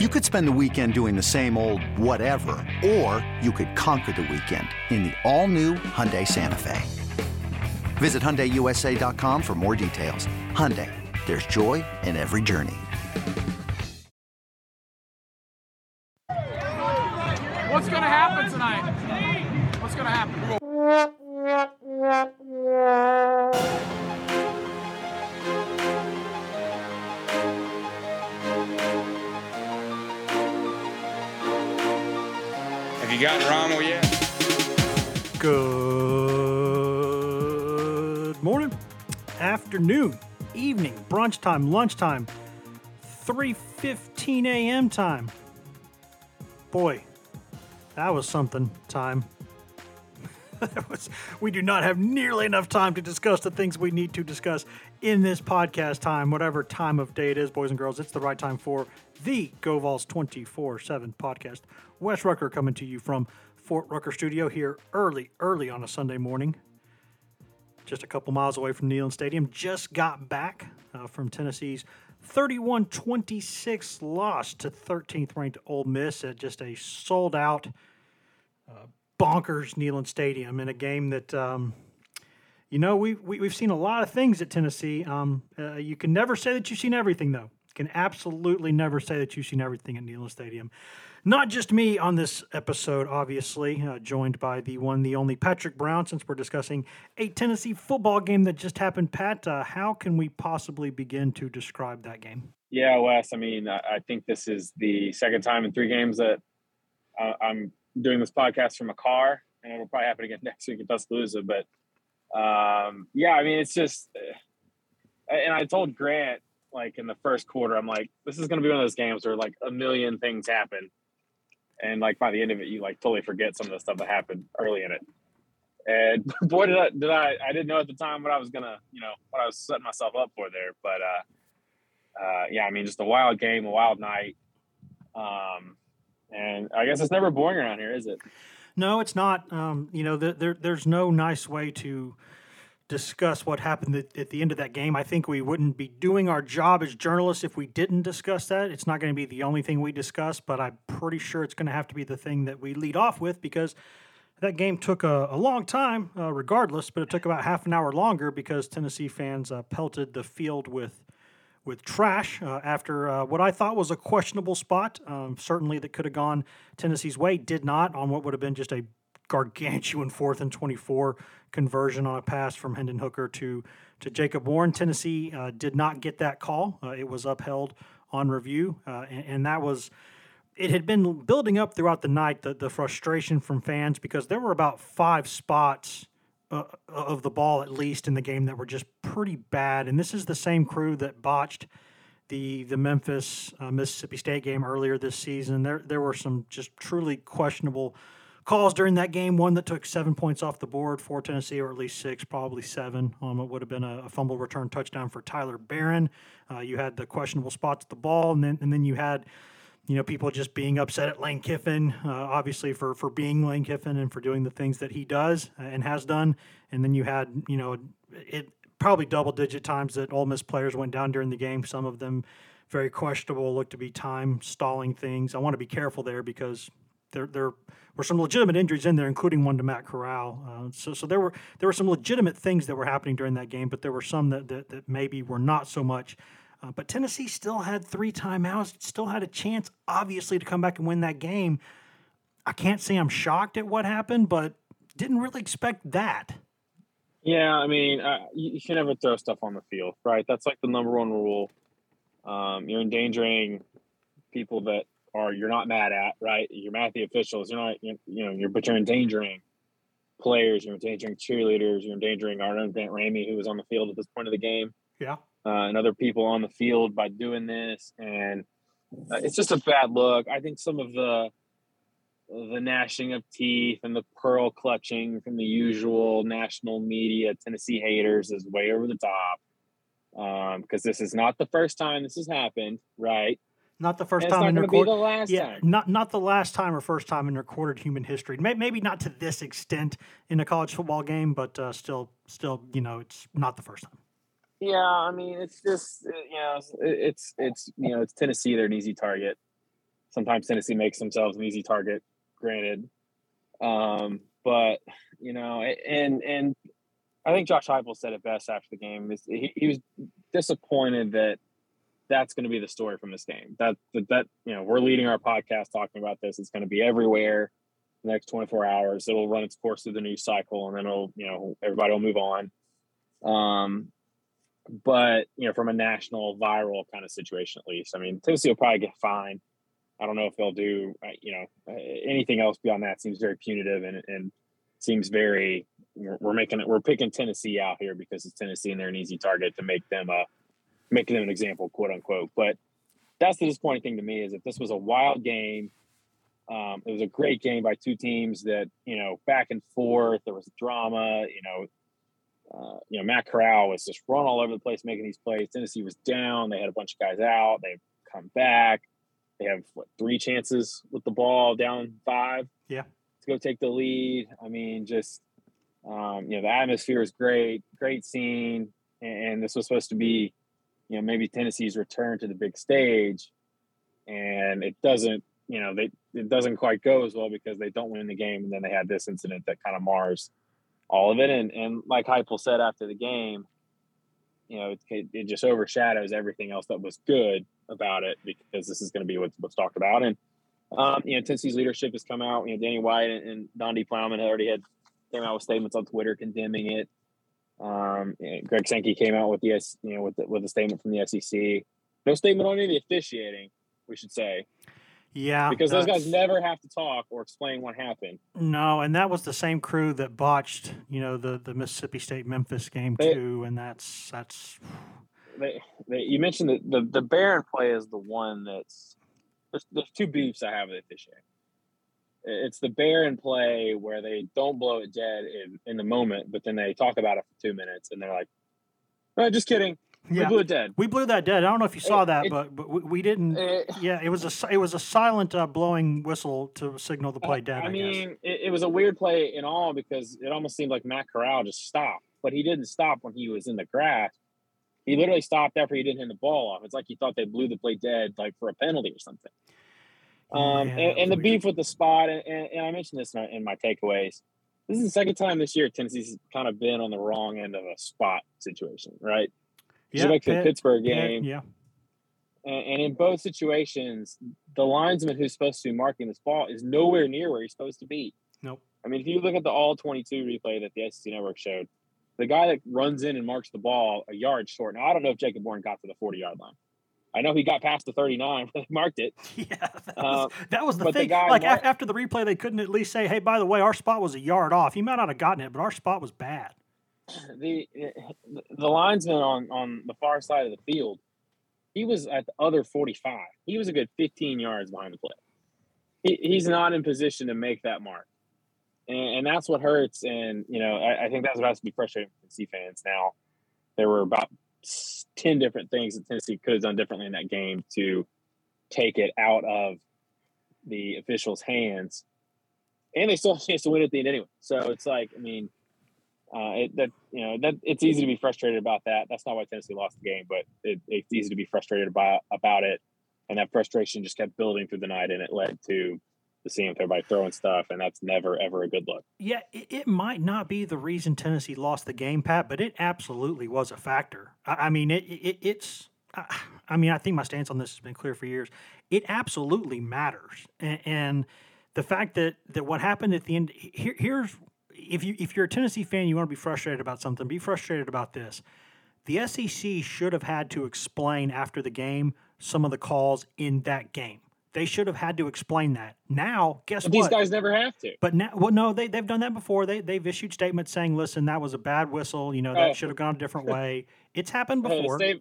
You could spend the weekend doing the same old whatever, or you could conquer the weekend in the all-new Hyundai Santa Fe. Visit HyundaiUSA.com for more details. Hyundai, there's joy in every journey. What's gonna happen tonight? What's gonna happen? Afternoon, evening, brunch time, lunchtime, 3:15 a.m. time. Boy, that was something time. We do not have nearly enough time to discuss the things we need to discuss in this podcast time, whatever time of day it is, boys and girls. It's the right time for the Go Vols 24 7 podcast. Wes Rucker coming to you from Fort Rucker Studio here early, early on a Sunday morning just a couple miles away from Neyland Stadium. Just got back uh, from Tennessee's 31 26 loss to 13th ranked Ole Miss at just a sold out, uh, bonkers Neyland Stadium in a game that, um, you know, we, we, we've seen a lot of things at Tennessee. Um, uh, you can never say that you've seen everything, though. Can absolutely never say that you've seen everything at Neyland Stadium. Not just me on this episode, obviously, uh, joined by the one, the only Patrick Brown, since we're discussing a Tennessee football game that just happened. Pat, uh, how can we possibly begin to describe that game? Yeah, Wes. I mean, I think this is the second time in three games that uh, I'm doing this podcast from a car, and it'll probably happen again next week at Tuscaloosa. But um, yeah, I mean, it's just, uh, and I told Grant like in the first quarter, I'm like, this is going to be one of those games where like a million things happen, and like by the end of it, you like totally forget some of the stuff that happened early in it. And boy, did I did I I didn't know at the time what I was gonna, you know, what I was setting myself up for there, but. uh uh, yeah, I mean, just a wild game, a wild night. Um, and I guess it's never boring around here, is it? No, it's not. Um, you know, th- there, there's no nice way to discuss what happened at, the end of that game. I think we wouldn't be doing our job as journalists if we didn't discuss that. It's not going to be the only thing we discuss, but I'm pretty sure it's going to have to be the thing that we lead off with because that game took a, a long time, uh, regardless, but it took about half an hour longer because Tennessee fans uh, pelted the field with with trash uh, after uh, what I thought was a questionable spot. Um, certainly, that could have gone Tennessee's way. Did not on what would have been just a gargantuan fourth and twenty-four conversion on a pass from Hendon Hooker to to Jacob Warren. Tennessee uh, did not get that call. Uh, it was upheld on review, uh, and, and that was. It had been building up throughout the night the, the frustration from fans because there were about five spots uh, of the ball at least in the game that were just pretty bad. And this is the same crew that botched the the Memphis uh, Mississippi State game earlier this season. There there were some just truly questionable calls during that game. One that took seven points off the board for Tennessee, or at least six, probably seven. Um, it would have been a, a fumble return touchdown for Tyler Baron. Uh, you had the questionable spots at the ball, and then and then you had you know, people just being upset at Lane Kiffin, uh, obviously for for being Lane Kiffin and for doing the things that he does and has done. And then you had, you know, it probably double digit times that Ole Miss players went down during the game. Some of them very questionable, looked to be time stalling things. I want to be careful there because there there were some legitimate injuries in there, including one to Matt Corral. Uh, so so there were there were some legitimate things that were happening during that game, but there were some that that, that maybe were not so much. Uh, but Tennessee still had three timeouts, still had a chance, obviously, to come back and win that game. I can't say I'm shocked at what happened, but didn't really expect that. Yeah, I mean, uh, you, you can never throw stuff on the field, right? That's like the number one rule. Um, you're endangering people that are you're not mad at, right? You're mad at the officials. You're not, you you know, you're but you're endangering players. You're endangering cheerleaders. You're endangering our own Grant Ramey, who was on the field at this point of the game. Yeah. uh, and other people on the field by doing this, and uh, it's just a bad look. I think some of the the gnashing of teeth and the pearl clutching from the usual national media Tennessee haters is way over the top because this is not the first time this has happened, right? Not the first time in recorded. the last Yeah, time. not not the last time or first time in recorded human history. Maybe not to this extent in a college football game, but uh, still, still, you know, it's not the first time. Yeah, I mean, it's just uh, you know, it's it's, it's you know, it's Tennessee. They're an easy target. sometimes Tennessee makes themselves an easy target. Granted, um, but you know, and and I think Josh Heupel said it best after the game. He, he was disappointed that that's going to be the story from this game. That, that that you know we're leading our podcast talking about this. It's going to be everywhere the next 24 hours. It'll run its course through the news cycle, and then it'll you know everybody will move on. Um, but you know from a national viral kind of situation at least. I mean Tennessee will probably get fined. I don't know if they'll do uh, you know anything else beyond that seems very punitive and and seems very we're making it we're picking Tennessee out here because it's Tennessee and they're an easy target to make them a making them an example, quote unquote. But that's the disappointing thing to me is that this was a wild game. Um, it was a great game by two teams that you know back and forth. There was drama. You know, uh, you know Matt Corral was just run all over the place making these plays. Tennessee was down. They had a bunch of guys out. They come back. They have what, three chances with the ball down five. Yeah, to go take the lead. I mean, just um, you know the atmosphere is great, great scene, and this was supposed to be you know maybe Tennessee's return to the big stage, and it doesn't. You know, they it doesn't quite go as well because they don't win the game, and then they had this incident that kind of mars all of it. And and like Heupel said after the game, you know, it, it just overshadows everything else that was good about it because this is going to be what's, what's talked about. And um, you know, Tennessee's leadership has come out. You know, Danny White and, and Donde Plowman already had came out with statements on Twitter condemning it. Um, Greg Sankey came out with the you know with the, with a statement from the SEC. No statement on any officiating, we should say. Yeah, because those guys never have to talk or explain what happened. No, and that was the same crew that botched, you know, the the Mississippi State Memphis game they, too, and that's that's. They, they, you mentioned that the the Baron play is the one that's there's, there's two beefs I have with the officiating. It's the Baron play where they don't blow it dead in, in the moment, but then they talk about it for two minutes and they're like, oh, just kidding. We blew it dead. We blew that dead. I don't know if you saw it, that, it, but but we, we didn't. It, yeah, it was a it was a silent uh, blowing whistle to signal the play dead. I, I mean, it, it, was a weird play in all because it almost seemed like Matt Corral just stopped, but he didn't stop when he was in the grass. He literally stopped after he didn't hit the ball off. It's like he thought they blew the play dead, like for a penalty or something. Um, yeah, and, and the beef with the spot, and, and, and I mentioned this in my, in my, takeaways. This is the second time this year Tennessee's kind of been on the wrong end of a spot situation, right? Yeah, back to the Pittsburgh game. Pitt, yeah. And, and, in both situations, the linesman who's supposed to be marking this ball is nowhere near where he's supposed to be. Nope. I mean, if you look at the all 22 replay that the SEC network showed, the guy that runs in and marks the ball a yard short. Now, I don't know if Jacob Warren got to the 40 yard line. I know he got past the 39 when they marked it. Yeah, that was, uh, that was the thing. The like marked, after the replay, they couldn't at least say, "Hey, by the way, our spot was a yard off." He might not have gotten it, but our spot was bad. The the linesman on on the far side of the field, he was at the other 45. He was a good 15 yards behind the play. He, he's not in position to make that mark, and, and that's what hurts. And you know, I, I think that's what has to be frustrating for C fans. Now, there were about 10 different things that Tennessee could have done differently in that game to take it out of the officials' hands. And they still have a chance to win at the end anyway. So it's like, I mean, uh, it, that you know that it's easy to be frustrated about that. That's not why Tennessee lost the game, but it, it's easy to be frustrated about about it, and that frustration just kept building through the night, and it led to to seeing everybody throwing stuff, and that's never ever a good look. Yeah, it, it, might not be the reason Tennessee lost the game, Pat, but it absolutely was a factor. I, I mean, it, it it's. I, I mean, I think my stance on this has been clear for years. It absolutely matters, and, and the fact that that what happened at the end here, here's if you if you're a Tennessee fan, you want to be frustrated about something. Be frustrated about this. The SEC should have had to explain after the game some of the calls in that game. They should have had to explain that. Now, guess but what? These guys never have to. But now, well, no, they they've done that before. They they've issued statements saying, "Listen, that was a bad whistle. You know, that oh. should have gone a different way." It's happened before. the,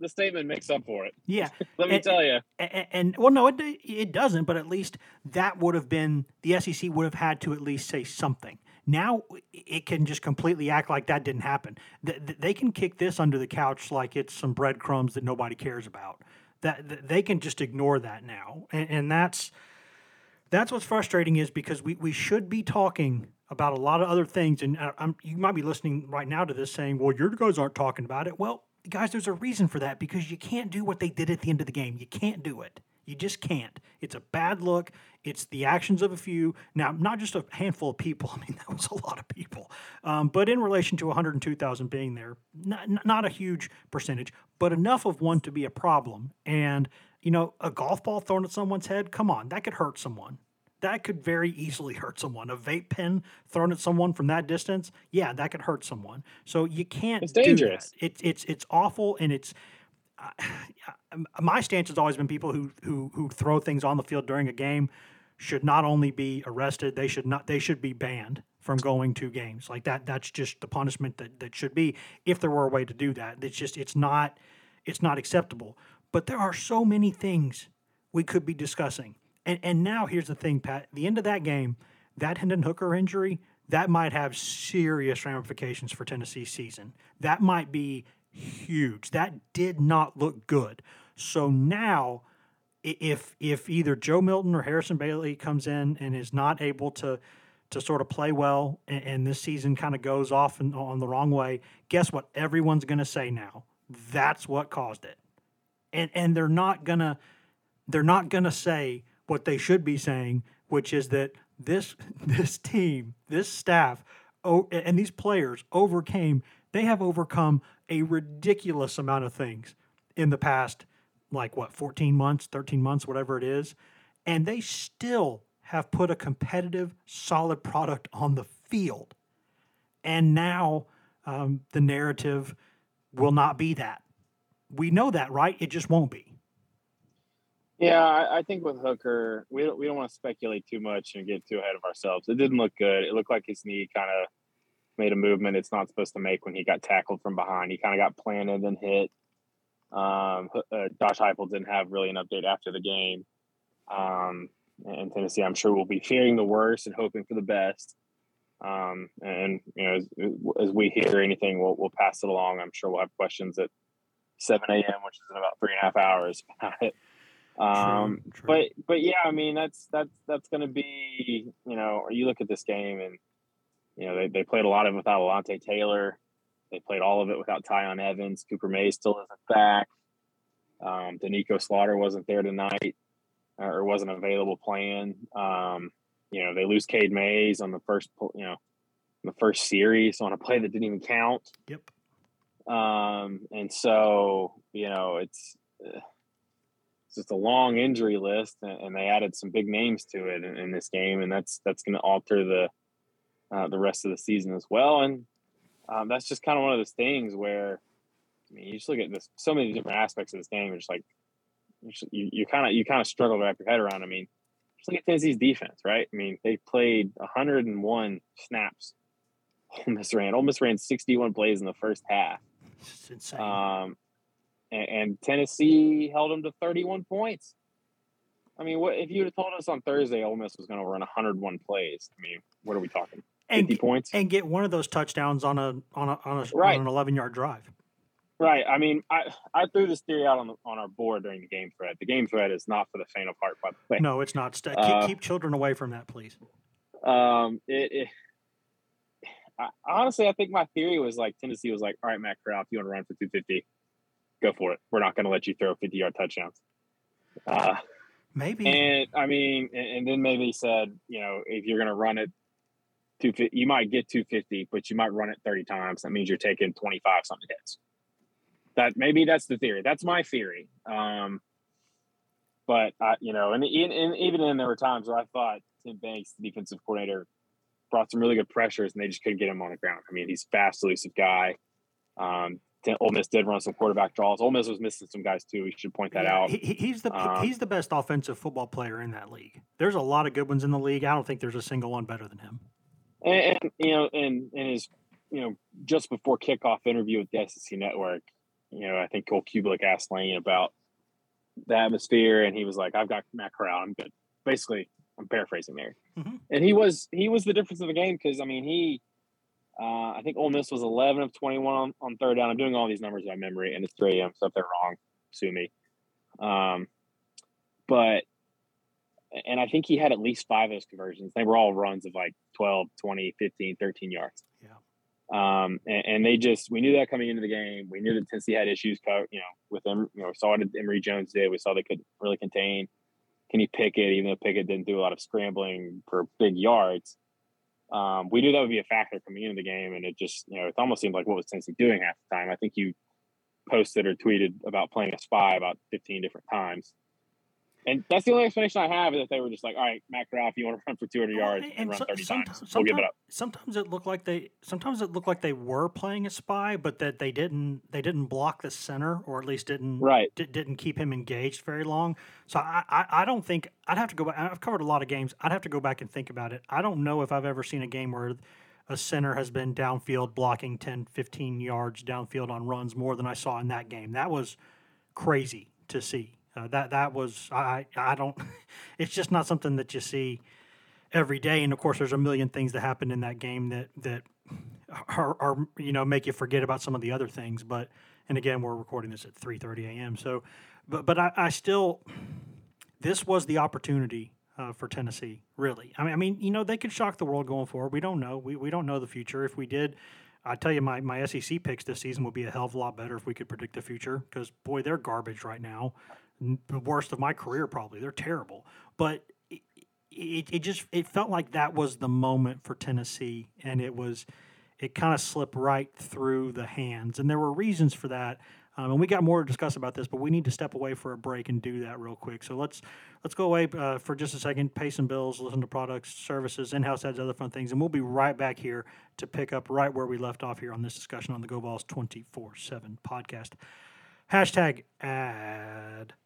the, statement makes up for it. Yeah, let me and, tell you. And, and, well, no, it it doesn't. But at least that would have been the SEC would have had to at least say something. Now it can just completely act like that didn't happen. They can kick this under the couch like it's some breadcrumbs that nobody cares about that they can just ignore that now, and, and that's that's what's frustrating is because we, we should be talking about a lot of other things, and uh, I'm, you might be listening right now to this saying, "Well, your guys aren't talking about it." Well, guys, there's a reason for that because you can't do what they did at the end of the game. You can't do it. You just can't. It's a bad look. It's the actions of a few. Now, not just a handful of people. I mean, that was a lot of people. Um, but in relation to 102,000 being there, not, not a huge percentage, but enough of one to be a problem. And, you know, a golf ball thrown at someone's head, come on, that could hurt someone that could very easily hurt someone. A vape pen thrown at someone from that distance, yeah, that could hurt someone. So you can't. It's dangerous. It's it's it's awful, and it's. Uh, my stance has always been people who who who throw things on the field during a game should not only be arrested, they should not they should be banned from going to games like that. That's just the punishment that that should be if there were a way to do that. It's just it's not it's not acceptable. But there are so many things we could be discussing and and now here's the thing, Pat. The end of that game, that Hendon Hooker injury, that might have serious ramifications for Tennessee's season. That might be huge. That did not look good. So now if if either Joe Milton or Harrison Bailey comes in and is not able to to sort of play well and, and this season kind of goes off on the wrong way, guess what everyone's going to say now? That's what caused it. And and they're not going to they're not going to say what they should be saying, which is that this this team, this staff, oh, and these players overcame. They have overcome a ridiculous amount of things in the past, like what, 14 months, 13 months, whatever it is, and they still have put a competitive, solid product on the field. And now um, the narrative will not be that. We know that, right? It just won't be. Yeah, I, think with Hooker, we don't, we don't want to speculate too much and get too ahead of ourselves. It didn't look good. It looked like his knee kind of made a movement it's not supposed to make when he got tackled from behind. He kind of got planted and hit. Um, uh, Josh Heupel didn't have really an update after the game. Um, and Tennessee, I'm sure, will be fearing the worst and hoping for the best. Um, and you know, as, as, we hear anything, we'll, we'll pass it along. I'm sure we'll have questions at 7 a.m., which is in about three and a half hours about it. Um, true, true. but but yeah, I mean that's that's that's going to be you know, you look at this game and you know they, they played a lot of it without Alontae Taylor. They played all of it without Tiyon Evans. Cooper Mays still isn't back. Um, Doneiko Slaughter wasn't there tonight or wasn't available playing. Um, you know, they lose Cade Mays on the first, you know, the first series on a play that didn't even count. Yep. Um, and so, you know, it's, uh, just a long injury list, and, they added some big names to it in, in this game, and that's that's going to alter the uh, the rest of the season as well. And um, that's just kind of one of those things where I mean, you just look at this so many different aspects of this game. You're just like you kind of you kind of struggle to wrap your head around. I mean, just look at Tennessee's defense, right? I mean, they played 101 snaps. Ole Miss ran. Ole Miss ran 61 plays in the first half. It's insane. Um, and, and Tennessee held them to 31 points. I mean, what if you would have told us on Thursday Ole Miss was going to run 101 plays? I mean, what are we talking? 50 and, points and get one of those touchdowns on a on a on, a, right. on an 11 yard drive. Right. I mean, I, I threw this theory out on the, on our board during the game thread. The game thread is not for the faint of heart, by the way. No, it's not. Keep, uh, keep children away from that, please. Um, it, it I, honestly, I think my theory was like Tennessee was like, all right, Matt Corral, if you want to run for 250, go for it. We're not going to let you throw 50 yard touchdowns. Uh, maybe. And I mean, and, and then maybe said, you know, if you're going to run it, 250, you might get 250, but you might run it 30 times. That means you're taking 25 something hits. That maybe that's the theory. That's my theory. Um, but I, you know, and, and even then there were times where I thought Tim Banks, the defensive coordinator, brought some really good pressures and they just couldn't get him on the ground. I mean, he's fast, elusive guy. Um, Ole Miss did run some quarterback draws. Ole Miss was missing some guys too. We should point that out. He, he's the um, he's the best offensive football player in that league. There's a lot of good ones in the league. I don't think there's a single one better than him. And, and you know, and and his you know just before kickoff interview with the SEC Network, you know, I think Cole Cubelic asked Lane about the atmosphere, and he was like, "I've got Matt Corral. I'm good." Basically, I'm paraphrasing there, mm-hmm. and he was he was the difference of the game because I mean he uh, I think Ole Miss was 11 of 21 on, on, third down. I'm doing all these numbers by memory, and it's 3 a.m. So if they're wrong, sue me. Um, but and I think he had at least five of those conversions. They were all runs of like 12, 20, 15, 13 yards. Yeah. Um, and, and, they just we knew that coming into the game. We knew that Tennessee had issues, you know, with them. You know, we saw what Emory Jones did. We saw they could really contain Kenny Pickett, even though Pickett didn't do a lot of scrambling for big yards. Um, we knew that would be a factor coming into the game, and it just you know it almost seemed like what was Tennessee doing half the time. I think you posted or tweeted about playing a spy about 15 different times. And that's the only explanation I have is that they were just like, all right, Matt Corral, if you want to run for 200 yards and, and run so, 30 times, we'll give it up. Sometimes it looked like they, sometimes it looked like they were playing a spy, but that they didn't, they didn't block the center, or at least didn't, right, d- didn't keep him engaged very long. So I, I, I don't think I'd have to go back. I've covered a lot of games. I'd have to go back and think about it. I don't know if I've ever seen a game where a center has been downfield blocking 10, 15 yards downfield on runs more than I saw in that game. That was crazy to see. Uh, that that was I I don't. It's just not something that you see every day. And of course, there's a million things that happen in that game that that are, are you know make you forget about some of the other things. But and again, we're recording this at 3:30 a.m. So, but but I, I still this was the opportunity uh, for Tennessee. Really, I mean, I mean, you know, they could shock the world going forward. We don't know. We we don't know the future. If we did, I tell you, my, my SEC picks this season would be a hell of a lot better if we could predict the future because, boy, they're garbage right now the worst of my career probably. They're terrible, but it, it, it, just it felt like that was the moment for Tennessee, and it was it kind of slipped right through the hands, and there were reasons for that. Um, and we got more to discuss about this, but we need to step away for a break and do that real quick. So let's let's go away uh, for just a second, pay some bills, listen to products, services, in-house ads, other fun things, and we'll be right back here to pick up right where we left off here on this discussion on the Go Vols twenty four seven podcast. Hashtag ad.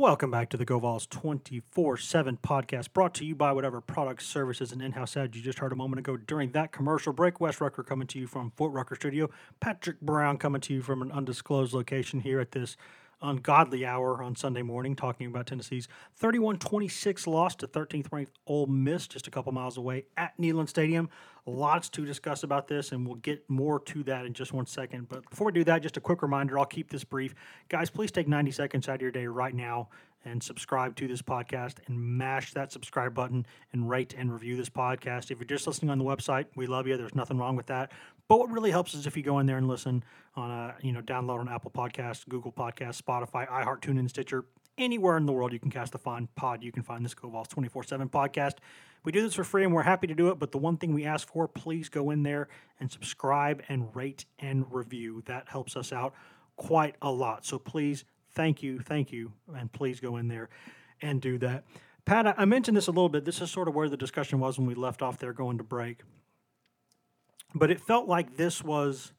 Welcome back to the GoVols 24 7 podcast brought to you by whatever products, services, and in house ads you just heard a moment ago during that commercial break. Wes Rucker coming to you from Fort Rucker Studio. Patrick Brown coming to you from an undisclosed location here at this ungodly hour on Sunday morning, talking about Tennessee's 31 26 loss to 13th ranked Ole Miss, just a couple miles away at Neyland Stadium. Lots to discuss about this, and we'll get more to that in just one second. But before we do that, just a quick reminder I'll keep this brief. Guys, please take 90 seconds out of your day right now and subscribe to this podcast and mash that subscribe button and rate and review this podcast. If you're just listening on the website, we love you. There's nothing wrong with that. But what really helps is if you go in there and listen on a, you know, download on Apple Podcasts, Google Podcasts, Spotify, iHeart, TuneIn, Stitcher, anywhere in the world you can cast a fine pod, you can find this GoVols 24-7 podcast. We do this for free and we're happy to do it, but the one thing we ask for, please go in there and subscribe and rate and review. That helps us out quite a lot. So please thank you, thank you, and please go in there and do that. Pat, I mentioned this a little bit. This is sort of where the discussion was when we left off there going to break. But it felt like this was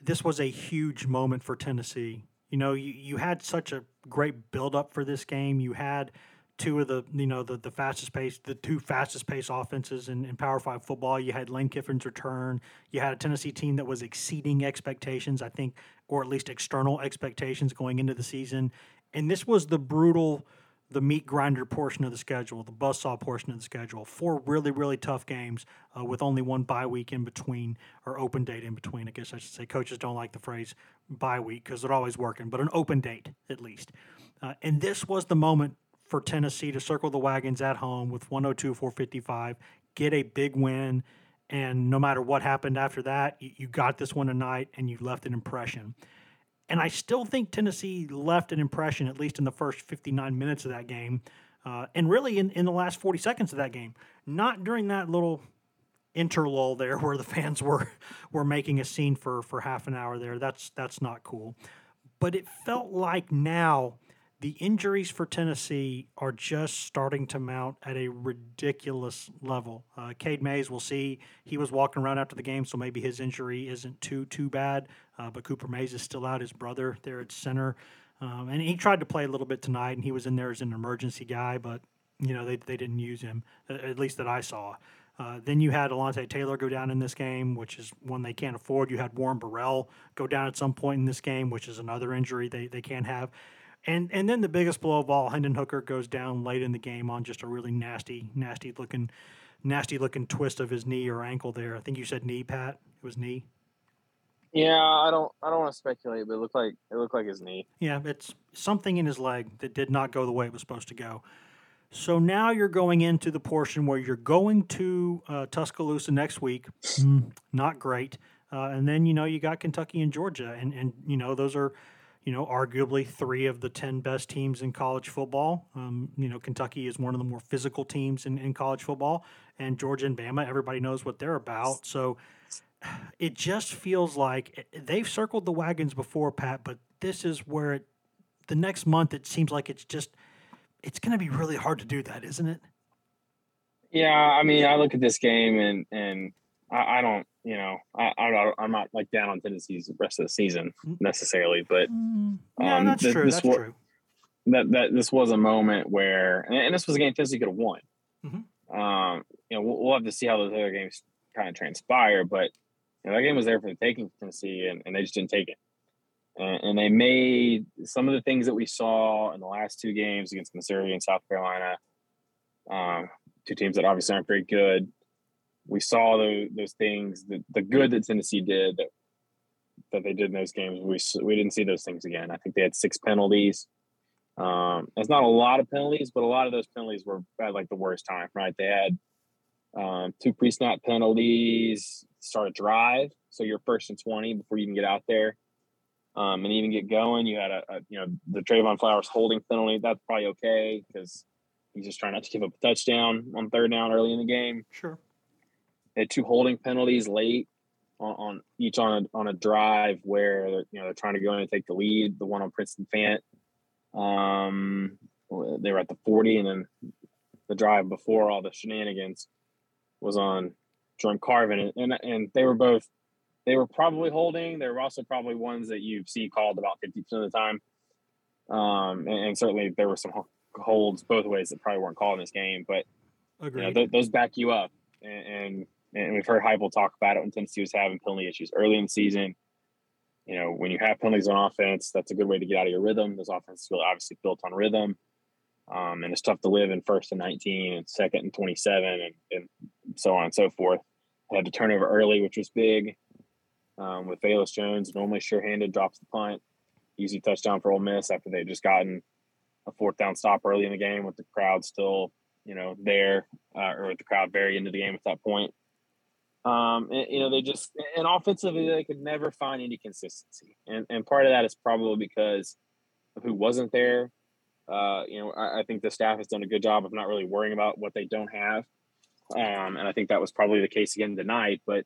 this was a huge moment for Tennessee. You know, you, you had such a great build-up for this game. You had two of the you know the, the fastest pace the two fastest pace offenses in, in power five football you had lane kiffin's return you had a tennessee team that was exceeding expectations i think or at least external expectations going into the season. And this was the brutal the meat grinder portion of the schedule the buzzsaw portion of the schedule. Four really really tough games uh, with only one bye week in between or open date in between i guess i should say. Coaches don't like the phrase bye week because they're always working but an open date at least. Uh, and this was the moment for Tennessee to circle the wagons at home with 102 455, get a big win. And no matter what happened after that, you, you got this one tonight and you left an impression. And I still think Tennessee left an impression, at least in the first 59 minutes of that game, uh, and really in, in the last 40 seconds of that game. Not during that little interlull there where the fans were were making a scene for for half an hour there. That's that's not cool. But it felt like now the injuries for Tennessee are just starting to mount at a ridiculous level. Uh, Cade Mays, we'll see. He was walking around after the game, so maybe his injury isn't too too bad. Uh, but Cooper Mays is still out. His brother there at center, um, and he tried to play a little bit tonight, and he was in there as an emergency guy, but you know they they didn't use him at least that I saw. Uh, then you had Alontae Taylor go down in this game, which is one they can't afford. You had Warren Burrell go down at some point in this game, which is another injury they, they can't have. And and then the biggest blow of all, Hendon Hooker goes down late in the game on just a really nasty, nasty looking, nasty looking twist of his knee or ankle there. I think you said knee, Pat. It was knee. Yeah, I don't I don't want to speculate, but it looked like it looked like his knee. Yeah, it's something in his leg that did not go the way it was supposed to go. So now you're going into the portion where you're going to uh, Tuscaloosa next week. Mm, not great. Uh, and then you know you got Kentucky and Georgia, and and you know those are you know, arguably three of the 10 best teams in college football. Um, you know, Kentucky is one of the more physical teams in, in college football, and Georgia and Bama, everybody knows what they're about. So it just feels like eh, they've circled the wagons before, Pat, but this is where it, the next month it seems like it's just, it's going to be really hard to do that, isn't it? Yeah, I mean, I look at this game and and I, I don't, you know, I, I I'm not like down on Tennessee's rest of the season mm. necessarily, but mm, um, that's th- true. That's was, true. That that this was a moment where, and, and this was a game Tennessee could have won. Mm-hmm. Um, you know, we'll, we'll, have to see how those other games kind of transpire, but you know, that game was there for the taking for Tennessee, and, and they just didn't take it. And, and, they made some of the things that we saw in the last two games against Missouri and South Carolina, um, two teams that obviously aren't very good we saw those, those things, the, the good that Tennessee did that, that they did in those games. We we didn't see those things again. I think they had six penalties. Um, it's not a lot of penalties, but a lot of those penalties were at like the worst time, right? They had um, two pre-snap penalties, start a drive, so you're first and twenty before you can get out there, um, and even get going. You had a, a, you know the Trevon Flowers holding penalty. That's probably okay because he's just trying not to give up a touchdown on third down early in the game. Sure had two holding penalties late on, on each on a, on a drive where you know they're trying to go in and take the lead. The one on Princeton Fant, um, they were at the forty, and then the drive before all the shenanigans was on Jerome Carvin, and, and and they were both they were probably holding. They were also probably ones that you see called about fifty percent of the time. Um, and, and, certainly there were some holds both ways that probably weren't called in this game, but you know, th- those back you up. And, and and we've heard Heupel talk about it when Tennessee was having penalty issues early in the season. You know, when you have penalties on offense, that's a good way to get out of your rhythm. This offense is obviously built on rhythm. Um, and it's tough to live in first and 19 and second and 27 and, and so on and so forth. I had to turn over early, which was big um, with Velus Jones, normally sure-handed, drops the punt. Easy touchdown for Ole Miss after they just gotten a fourth down stop early in the game with the crowd still, you know, there uh, or with the crowd very into the game at that point. Um, and, you know, they just and offensively they could never find any consistency, and and part of that is probably because of who wasn't there. Uh, you know, I, I, think the staff has done a good job of not really worrying about what they don't have, um, and I think that was probably the case again tonight. But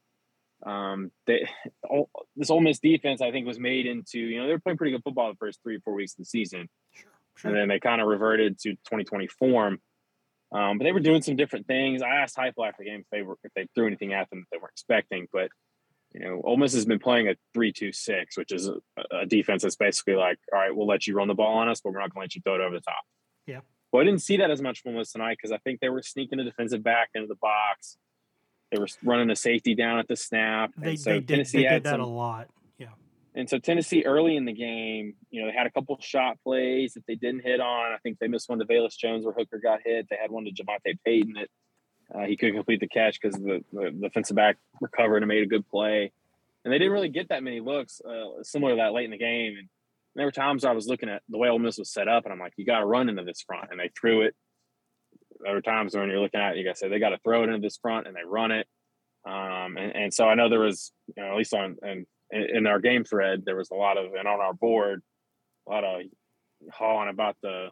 um, they, all, this Ole Miss defense, I think, was made into you know they were playing pretty good football the first three or four weeks of the season, sure, sure. and then they kind of reverted to 2020 form. Um, but they were doing some different things. I asked Heupel after the game if they were if they threw anything at them that they weren't expecting. But you know, Ole Miss has been playing a three-two-six, which is a, a, defense that's basically like, all right, we'll let you run the ball on us, but we're not going to let you throw it over the top. Yeah. Well, I didn't see that as much from Ole Miss tonight because I think they were sneaking a defensive back into the box. They were running a safety down at the snap. They, so they did, Tennessee they did that some, a lot. And so Tennessee early in the game, you know, they had a couple shot plays that they didn't hit on. I think they missed one to Velus Jones where Hooker got hit. They had one to JaVonta Payton that uh, he couldn't complete the catch because the, the, the defensive back recovered and made a good play. And they didn't really get that many looks uh, similar to that late in the game. And there were times I was looking at the way Ole Miss was set up, and I'm like, you got to run into this front, and they threw it. There were times when you're looking at it, you got to say they got to throw it into this front, and they run it. Um, and, and, so I know there was, you know, at least on and in, our game thread, there was a lot of, and on our board, a lot of hawing about the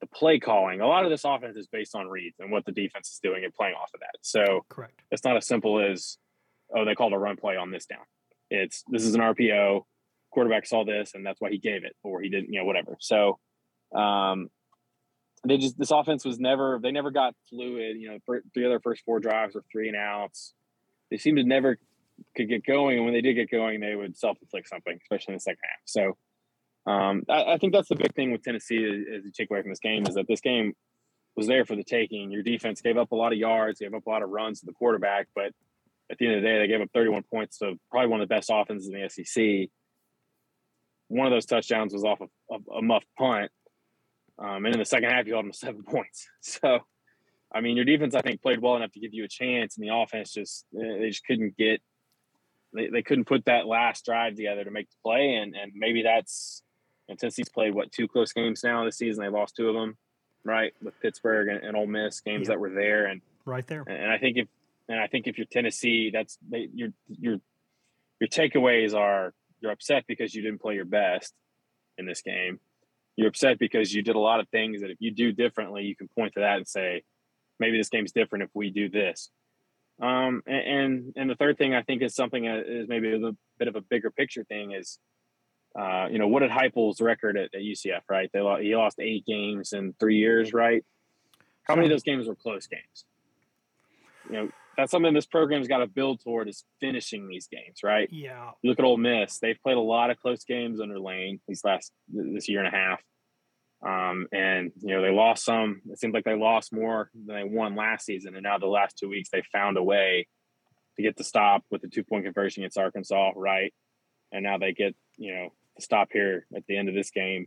the play calling. A lot of this offense is based on reads and what the defense is doing and playing off of that. So correct. It's not as simple as oh they called a run play on this down. It's this is an RPO. Quarterback saw this and that's why he gave it or he didn't, you know, whatever. So um, they just this offense was never they never got fluid. You know, for, three of their first four drives were three and outs. They seemed to never could get going, and when they did get going, they would self inflict something, especially in the second half. So um, I, I, think that's the big thing with Tennessee as you take away from this game is that this game was there for the taking. Your defense gave up a lot of yards, gave up a lot of runs to the quarterback, but at the end of the day, they gave up 31 points to probably one of the best offenses in the SEC. One of those touchdowns was off of, of a muff punt, um, and in the second half, you held them seven points. So, I mean, your defense I think played well enough to give you a chance, and the offense just they just couldn't get they, they couldn't put that last drive together to make the play, and and maybe that's and Tennessee's played what two close games now this season. They lost two of them, right, with Pittsburgh and, and Ole Miss games yeah. that were there, and right there. And I think if and I think if you're Tennessee, that's your your your takeaways are you're upset because you didn't play your best in this game. You're upset because you did a lot of things that if you do differently, you can point to that and say, maybe this game's different if we do this. Um, and and the third thing I think is something that is maybe a bit of a bigger picture thing is uh, you know, what did Heupel's record at, at UCF, right? They lost, he lost eight games in three years, right? How many of those games were close games? You know, that's something this program's got to build toward is finishing these games, right? Yeah. You look at Ole Miss; they've played a lot of close games under Lane these last this year and a half, um, and you know they lost some. It seems like they lost more than they won last season, and now the last two weeks they found a way to get the stop with the two point conversion against Arkansas, right? And now they get you know the stop here at the end of this game.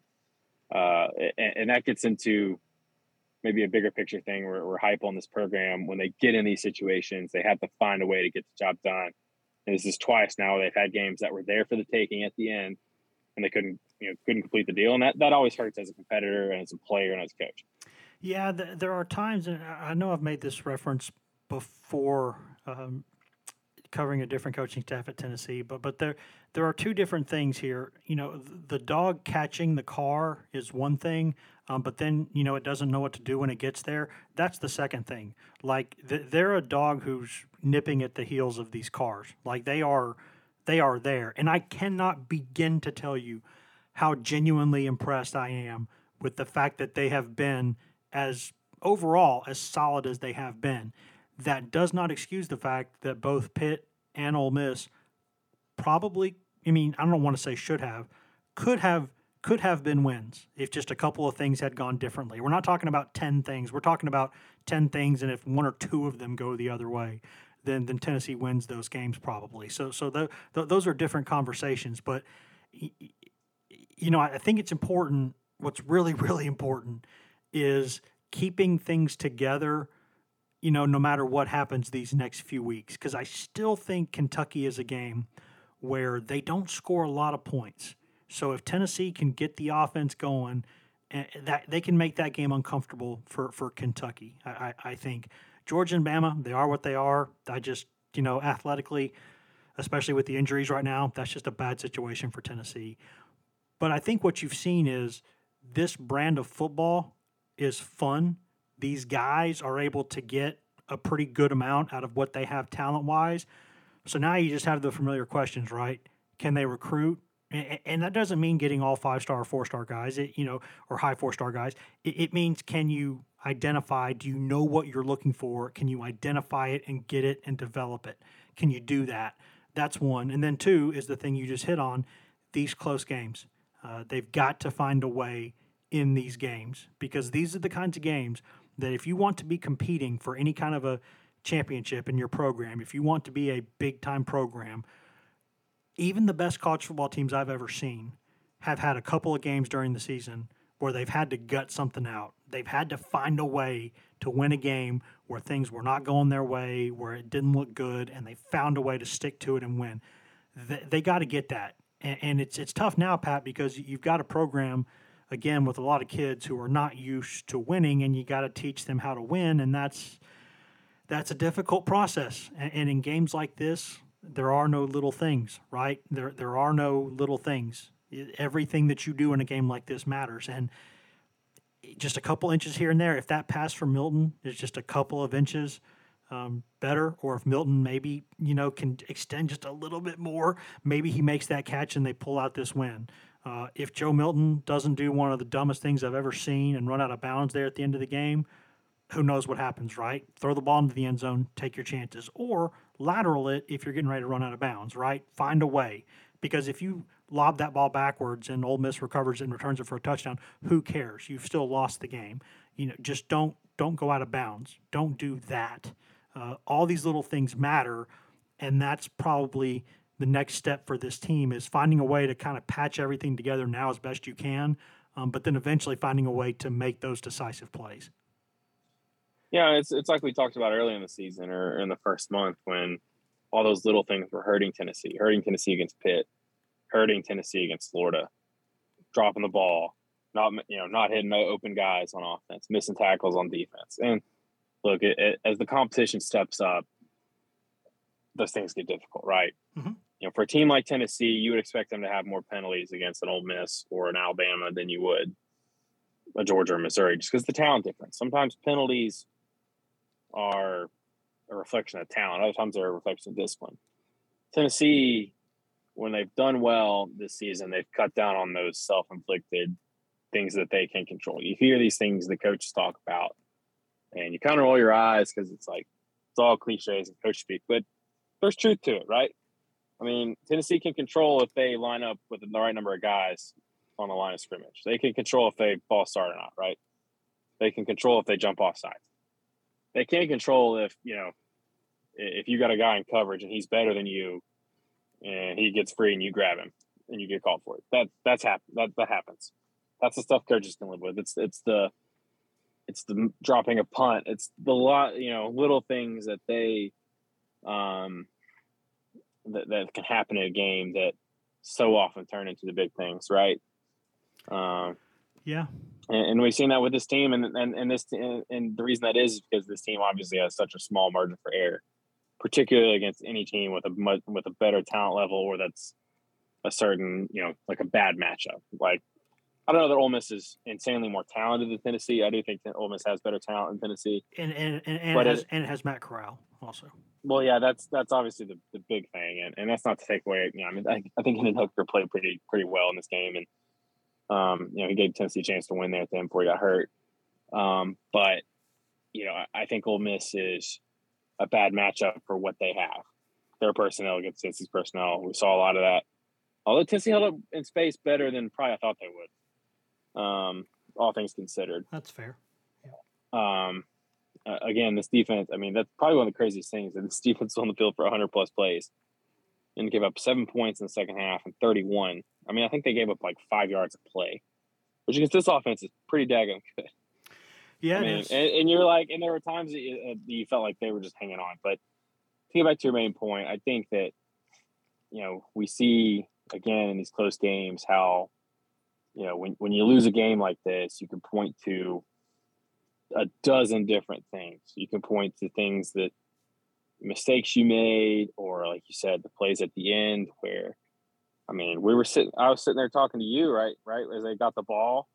Uh, and, and, that gets into maybe a bigger picture thing where we're hype on this program. When they get in these situations, they have to find a way to get the job done. And this is twice now they've had games that were there for the taking at the end, and they couldn't, you know, couldn't complete the deal. And that that always hurts as a competitor and as a player and as a coach. Yeah, there are times, and I know I've made this reference before um, covering a different coaching staff at Tennessee, but but there there are two different things here. You know, the dog catching the car is one thing, um, but then you know it doesn't know what to do when it gets there. That's the second thing. Like they're a dog who's nipping at the heels of these cars. Like they are they are there, and I cannot begin to tell you how genuinely impressed I am with the fact that they have been as overall as solid as they have been that does not excuse the fact that both Pitt and Ole Miss probably, I mean, I don't want to say should have, could have could have been wins if just a couple of things had gone differently. We're not talking about 10 things. We're talking about 10 things and if one or two of them go the other way, then then Tennessee wins those games probably. So so the, the, those are different conversations, but you know, I think it's important what's really really important is keeping things together you know, no matter what happens these next few weeks. Because I still think Kentucky is a game where they don't score a lot of points. So if Tennessee can get the offense going, eh, that they can make that game uncomfortable for, for Kentucky. I, I, I think Georgia and Bama, they are what they are. I just, you know, athletically, especially with the injuries right now, that's just a bad situation for Tennessee. But I think what you've seen is this brand of football is fun these guys are able to get a pretty good amount out of what they have talent wise. So now you just have the familiar questions, right? Can they recruit? And that doesn't mean getting all five star or four star guys, it, you know, or high four star guys. It, means can you identify? Do you know what you're looking for? Can you identify it and get it and develop it? Can you do that? That's one. And then two is the thing you just hit on these close games. Uh, they've got to find a way in these games because these are the kinds of games that if you want to be competing for any kind of a championship in your program, if you want to be a big time program, even the best college football teams I've ever seen have had a couple of games during the season where they've had to gut something out. They've had to find a way to win a game where things were not going their way, where it didn't look good, and they found a way to stick to it and win. They, they got to get that. And, and it's it's tough now, Pat, because you've got a program – again with a lot of kids who are not used to winning and you got to teach them how to win and that's that's a difficult process and, and, in games like this there are no little things right there there are no little things everything that you do in a game like this matters and just a couple inches here and there. If that pass from Milton is just a couple of inches um, better, or if Milton maybe you know can extend just a little bit more, maybe he makes that catch and they pull out this win. Uh, if Joe Milton doesn't do one of the dumbest things I've ever seen and run out of bounds there at the end of the game, who knows what happens, right? Throw the ball into the end zone, take your chances, or lateral it if you're getting ready to run out of bounds, right? Find a way. Because if you lob that ball backwards and Ole Miss recovers it and returns it for a touchdown, who cares? You've still lost the game. You know, just don't don't go out of bounds. Don't do that. Uh, all these little things matter, and that's probably the next step for this team is finding a way to kind of patch everything together now as best you can, um, but then eventually finding a way to make those decisive plays. Yeah, it's it's like we talked about early in the season or in the first month when all those little things were hurting Tennessee, hurting Tennessee against Pitt, hurting Tennessee against Florida, dropping the ball, not you know not hitting open guys on offense, missing tackles on defense. And look, it, it, as the competition steps up, those things get difficult, right? Mhm. You know, for a team like Tennessee, you would expect them to have more penalties against an Ole Miss or an Alabama than you would a Georgia or Missouri, just because the talent difference. Sometimes penalties are a reflection of talent. Other times they're a reflection of discipline. Tennessee, when they've done well this season, they've cut down on those self-inflicted things that they can control. You hear these things the coaches talk about, and you kind of roll your eyes because it's like it's all cliches and coach speak, but there's truth to it, right? I mean, Tennessee can control if they line up with the right number of guys on the line of scrimmage. They can control if they ball start or not, right? They can control if they jump off sides. They can't control if, you know, if you got a guy in coverage and he's better than you and he gets free and you grab him and you get called for it. That that's hap- that that happens. That's the stuff coaches can live with. It's it's the it's the dropping a punt. It's the lot, you know, little things that they um that, that can happen in a game that so often turn into the big things, right? Um, Yeah. and, and we've seen that with this team, and and and this and, and the reason that is because this team obviously has such a small margin for error, particularly against any team with a with a better talent level or that's a certain you know like a bad matchup. Like I don't know that Ole Miss is insanely more talented than Tennessee. I do think that Ole Miss has better talent than Tennessee. And and and, and has, it- and it has Matt Corral also. Well, yeah, that's that's obviously the, the big thing, and, and that's not to take away. You know, I mean, I, I think Hendon Hooker played pretty pretty well in this game, and um, you know, he gave Tennessee a chance to win there at the end before he got hurt. Um, but you know, I, I think Ole Miss is a bad matchup for what they have. Their personnel against Tennessee's personnel. We saw a lot of that. Although Tennessee held up in space better than probably I thought they would. Um, all things considered. That's fair. Um, uh, again, this defense, I mean, that's probably one of the craziest things that this defense on the field for 100 plus plays and gave up seven points in the second half and 31. I mean, I think they gave up like five yards of play, which against this offense is pretty daggone good. Yeah, I mean, is. and, and you're like, and there were times that you, uh, you felt like they were just hanging on. But to get back to your main point, I think that, you know, we see again in these close games how, you know, when, when you lose a game like this, you can point to a dozen different things. You can point to things that mistakes you made, or like you said, the plays at the end where, I mean, we were sitting, I was sitting there talking to you, right? Right. As they got the ball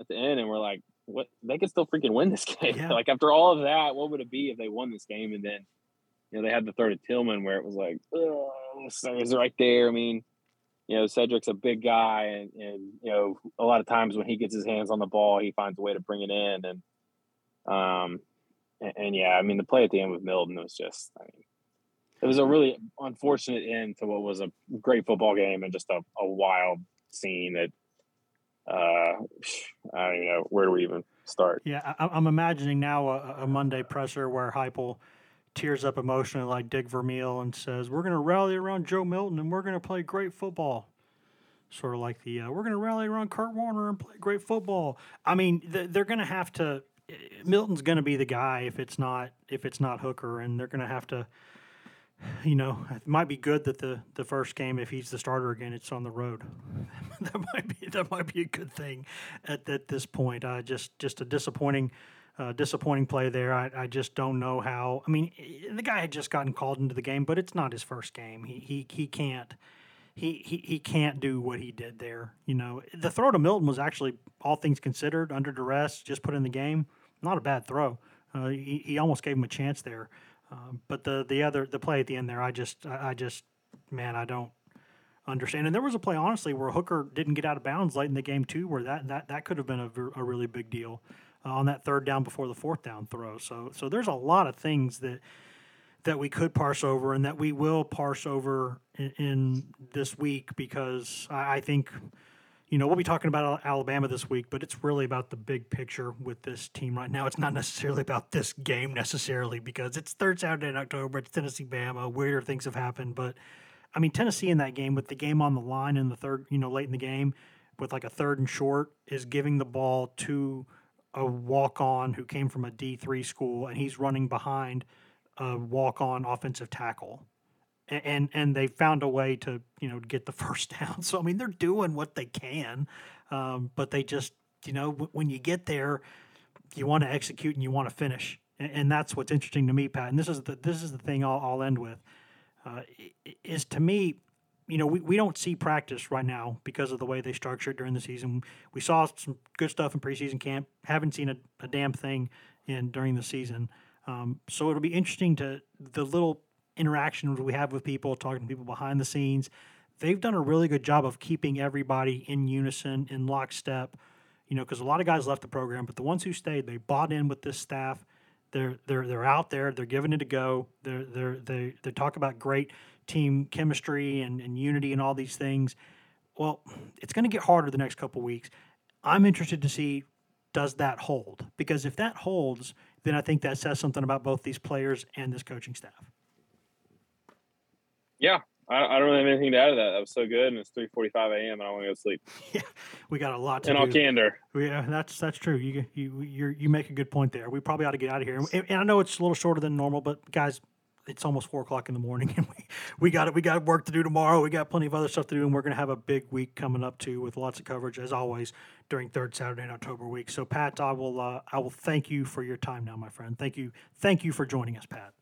at the end, and we're like, what? They could still freaking win this game. Yeah. like after all of that, what would it be if they won this game? And then, you know, they had the third at Tillman where it was like, oh, so it was right there. I mean, you know, Cedric's a big guy, and, and you know, a lot of times when he gets his hands on the ball, he finds a way to bring it in. And um, and, and yeah, I mean, the play at the end with Milton was just, I mean, it was a really unfortunate end to what was a great football game and just a, a wild scene that uh, I don't even know where do we even start. Yeah, I, I'm imagining now a, a Monday presser where Heupel tears up emotionally like Dick Vermeil and says, "We're going to rally around Joe Milton and we're going to play great football." Sort of like the uh, "We're going to rally around Kurt Warner and play great football." I mean, th- they're going to have to. Milton's going to be the guy if it's not if it's not Hooker, and they're going to have to. You know, it might be good that the the first game, if he's the starter again, it's on the road. that might be that might be a good thing at, at this point. Uh, just just a disappointing uh, disappointing play there. I, I just don't know how. I mean, the guy had just gotten called into the game, but it's not his first game. He he he can't he, he he can't do what he did there. You know, the throw to Milton was actually, all things considered, under duress, just put in the game. Not a bad throw. Uh, he, he almost gave him a chance there. Um, but the the other the play at the end there, I just I, I just man, I don't understand. And there was a play honestly where Hooker didn't get out of bounds late in the game too, where that that that could have been a, a really big deal uh, on that third down before the fourth down throw. So so there's a lot of things that that we could parse over and that we will parse over in, in this week because I, I think you know, we'll be talking about Alabama this week, but it's really about the big picture with this team right now. It's not necessarily about this game necessarily because it's third Saturday in October. It's Tennessee Bama. Weirder things have happened, but I mean Tennessee in that game with the game on the line in the third, you know, late in the game with like a third and short is giving the ball to a walk on who came from a D three school and he's running behind a walk on offensive tackle and and they found a way to you know get the first down. So I mean they're doing what they can, um, but they just you know w- when you get there, you want to execute and you want to finish, and, and, that's what's interesting to me, Pat. And this is the this is the thing I'll, I'll end with, uh, is to me. You know, we, we don't see practice right now because of the way they structure it during the season. We saw some good stuff in preseason camp. Haven't seen a, a damn thing in during the season. Um, so it'll be interesting to the little interactions we have with people, talking to people behind the scenes, they've done a really good job of keeping everybody in unison, in lockstep. You know, because a lot of guys left the program, but the ones who stayed, they bought in with this staff. They're they're they're out there. They're giving it a go. They're they're they they talk about great team chemistry and, and unity and all these things. Well, it's going to get harder the next couple weeks. I'm interested to see does that hold because if that holds, then I think that says something about both these players and this coaching staff. Yeah, I, I, don't really have anything to add to that. That was so good, and it's three forty-five a.m. and I want to go to sleep. Yeah, we got a lot to. In do. all candor, yeah, that's that's true. You you you you make a good point there. We probably ought to get out of here. And, and I know it's a little shorter than normal, but guys, it's almost four o'clock in the morning, and we we got it. We got work to do tomorrow. We got plenty of other stuff to do, and we're going to have a big week coming up too, with lots of coverage as always during third Saturday in October week. So, Pat, I will uh, I will thank you for your time now, my friend. Thank you, thank you for joining us, Pat.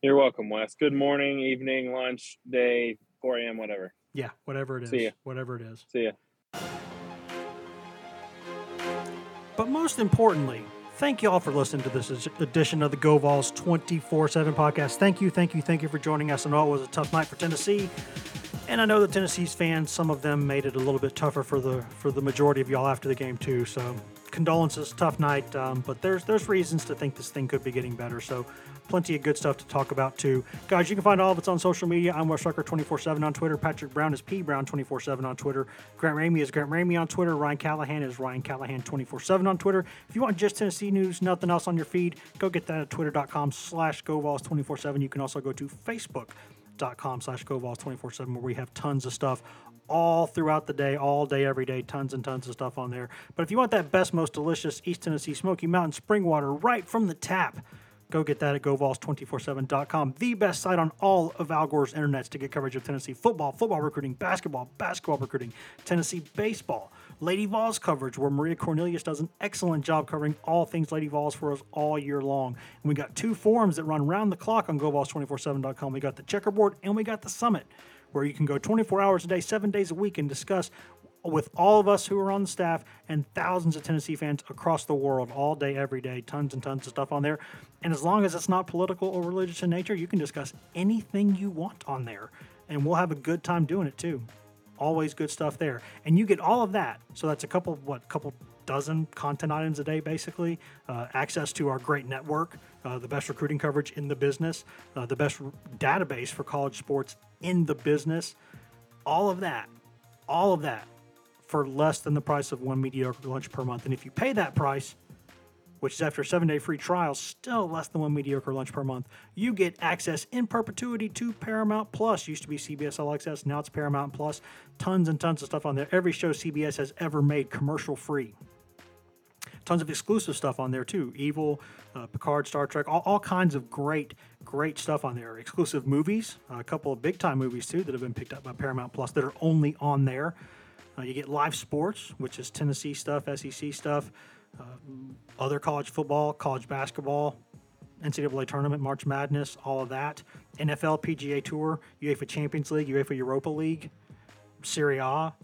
You're welcome, Wes. Good morning, evening, lunch, day, 4 a.m., whatever. Yeah, whatever it is. See ya. Whatever it is. See ya. But most importantly, thank you all for listening to this edition of the Go Vols 24 7 podcast. Thank you, thank you, thank you for joining us. I know it was a tough night for Tennessee. And I know the Tennessee's fans, some of them made it a little bit tougher for the for the majority of y'all after the game too. So condolences, tough night. Um, but there's there's reasons to think this thing could be getting better. So plenty of good stuff to talk about too. Guys, you can find all of it on social media. I'm Wes Rucker 24/7 on Twitter. Patrick Brown is P Brown 24/7 on Twitter. Grant Ramey is Grant Ramey on Twitter. Ryan Callahan is Ryan Callahan 24/7 on Twitter. If you want just Tennessee news, nothing else on your feed, go get that at twitter.com/slash GoVols247. You can also go to Facebook.com slash GoVols247 where we have tons of stuff all throughout the day, all day, every day, tons and tons of stuff on there. But if you want that best, most delicious East Tennessee Smoky Mountain spring water right from the tap, Go get that at GoVols247.com, the best site on all of Al Gore's internets to get coverage of Tennessee football, football recruiting, basketball, basketball recruiting, Tennessee baseball, Lady Vols coverage, where Maria Cornelius does an excellent job covering all things Lady Vols for us all year long. And we got two forums that run round the clock on GoVols247.com. We got the checkerboard and we got the summit, where you can go 24 hours a day, seven days a week, and discuss with all of us who are on the staff and thousands of Tennessee fans across the world all day, every day, tons and tons of stuff on there. And as long as it's not political or religious in nature, you can discuss anything you want on there. And we'll have a good time doing it too. Always good stuff there. And you get all of that. So that's a couple, what, couple dozen content items a day, basically. Uh, access to our great network, uh, the best recruiting coverage in the business, uh, the best database for college sports in the business. All of that, all of that for less than the price of one mediocre lunch per month. And if you pay that price, which is after a seven day free trial, still less than one mediocre lunch per month, you get access in perpetuity to Paramount Plus. Used to be CBS All Access, now it's Paramount Plus. Tons and tons of stuff on there. Every show CBS has ever made commercial free. Tons of exclusive stuff on there too. Evil, uh, Picard, Star Trek, all, all kinds of great, great stuff on there. Exclusive movies, a couple of big time movies too that have been picked up by Paramount Plus that are only on there. Uh, you get live sports, which is Tennessee stuff, SEC stuff, uh, other college football, college basketball, NCAA tournament, March Madness, all of that. NFL, PGA Tour, UEFA Champions League, UEFA Europa League, Serie A,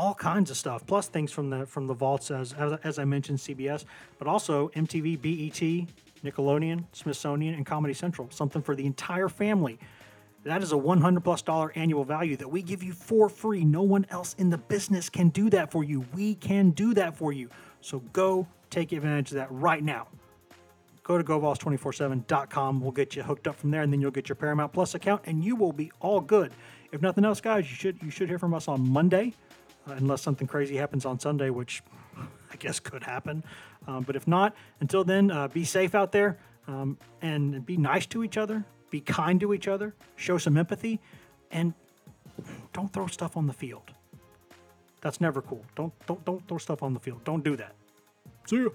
all kinds of stuff. Plus things from the from the vaults as as, as I mentioned, CBS, but also MTV, BET, Nickelodeon, Smithsonian, and Comedy Central. Something for the entire family. That is a 100 plus dollar annual value that we give you for free. No one else in the business can do that for you. We can do that for you. So go take advantage of that right now. Go to GoVols247.com. We'll get you hooked up from there, and then you'll get your Paramount Plus account, and you will be all good. If nothing else, guys, you should you should hear from us on Monday, unless something crazy happens on Sunday, which I guess could happen. Um, but if not, until then, uh, be safe out there um, and be nice to each other be kind to each other, show some empathy, and don't throw stuff on the field. That's never cool. Don't don't don't throw stuff on the field. Don't do that. See you.